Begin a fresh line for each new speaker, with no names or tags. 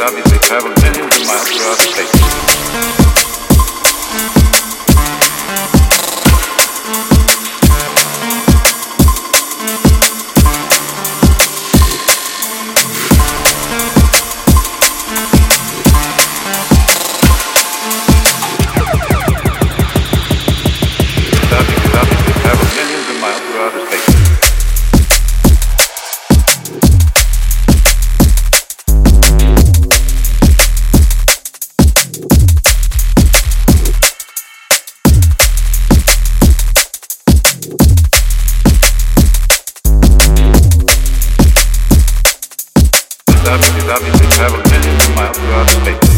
obviously traveled millions of miles throughout space. David is obviously traveled millions of miles throughout space.